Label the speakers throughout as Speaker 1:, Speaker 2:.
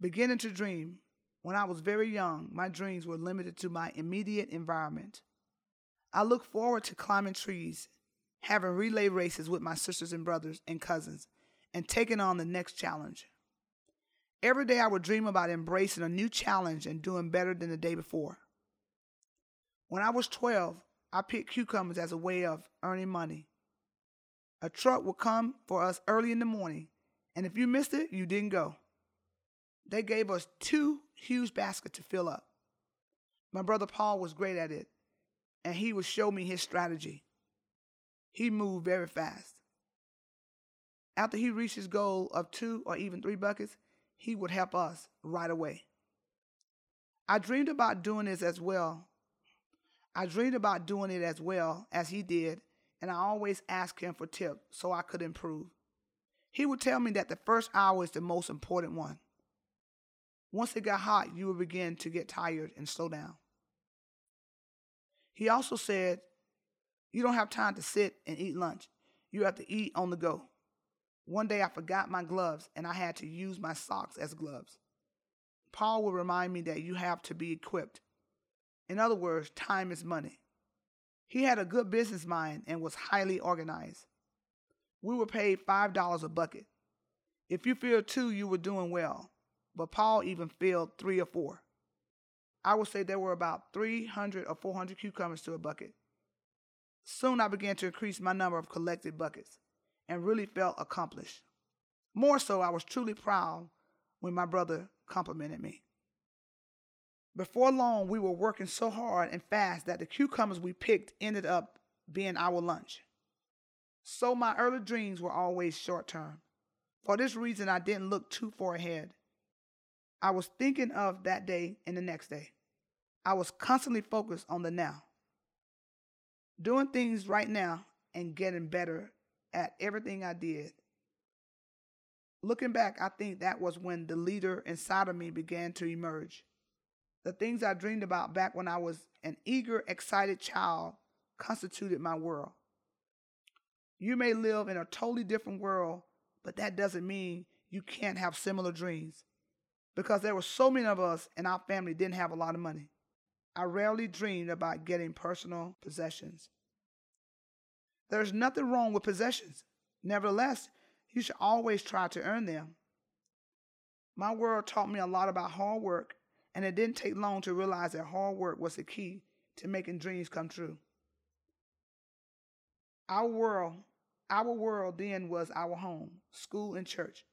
Speaker 1: Beginning to dream. When I was very young, my dreams were limited to my immediate environment. I looked forward to climbing trees, having relay races with my sisters and brothers and cousins, and taking on the next challenge. Every day I would dream about embracing a new challenge and doing better than the day before. When I was 12, I picked cucumbers as a way of earning money. A truck would come for us early in the morning, and if you missed it, you didn't go. They gave us two huge baskets to fill up. My brother Paul was great at it, and he would show me his strategy. He moved very fast. After he reached his goal of two or even three buckets, he would help us right away. I dreamed about doing this as well. I dreamed about doing it as well as he did, and I always asked him for tips so I could improve. He would tell me that the first hour is the most important one. Once it got hot, you would begin to get tired and slow down. He also said, You don't have time to sit and eat lunch. You have to eat on the go. One day I forgot my gloves and I had to use my socks as gloves. Paul would remind me that you have to be equipped. In other words, time is money. He had a good business mind and was highly organized. We were paid $5 a bucket. If you filled two, you were doing well, but Paul even filled three or four. I would say there were about 300 or 400 cucumbers to a bucket. Soon I began to increase my number of collected buckets and really felt accomplished. More so, I was truly proud when my brother complimented me. Before long, we were working so hard and fast that the cucumbers we picked ended up being our lunch. So my early dreams were always short term. For this reason, I didn't look too far ahead. I was thinking of that day and the next day. I was constantly focused on the now. Doing things right now and getting better at everything I did. Looking back, I think that was when the leader inside of me began to emerge. The things I dreamed about back when I was an eager, excited child constituted my world. You may live in a totally different world, but that doesn't mean you can't have similar dreams. Because there were so many of us and our family didn't have a lot of money. I rarely dreamed about getting personal possessions. There's nothing wrong with possessions. Nevertheless, you should always try to earn them. My world taught me a lot about hard work, and it didn't take long to realize that hard work was the key to making dreams come true. Our world, our world then was our home, school, and church.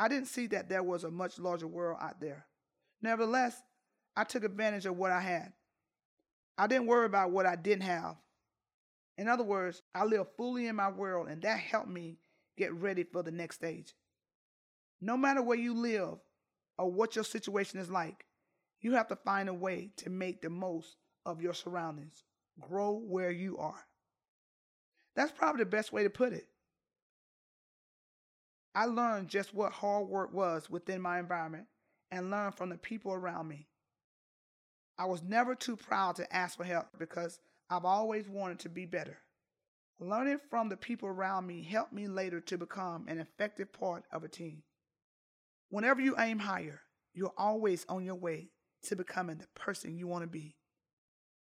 Speaker 1: I didn't see that there was a much larger world out there. Nevertheless, I took advantage of what I had. I didn't worry about what I didn't have. In other words, I lived fully in my world, and that helped me get ready for the next stage. No matter where you live or what your situation is like, you have to find a way to make the most of your surroundings. Grow where you are. That's probably the best way to put it. I learned just what hard work was within my environment and learned from the people around me. I was never too proud to ask for help because I've always wanted to be better. Learning from the people around me helped me later to become an effective part of a team. Whenever you aim higher, you're always on your way to becoming the person you want to be.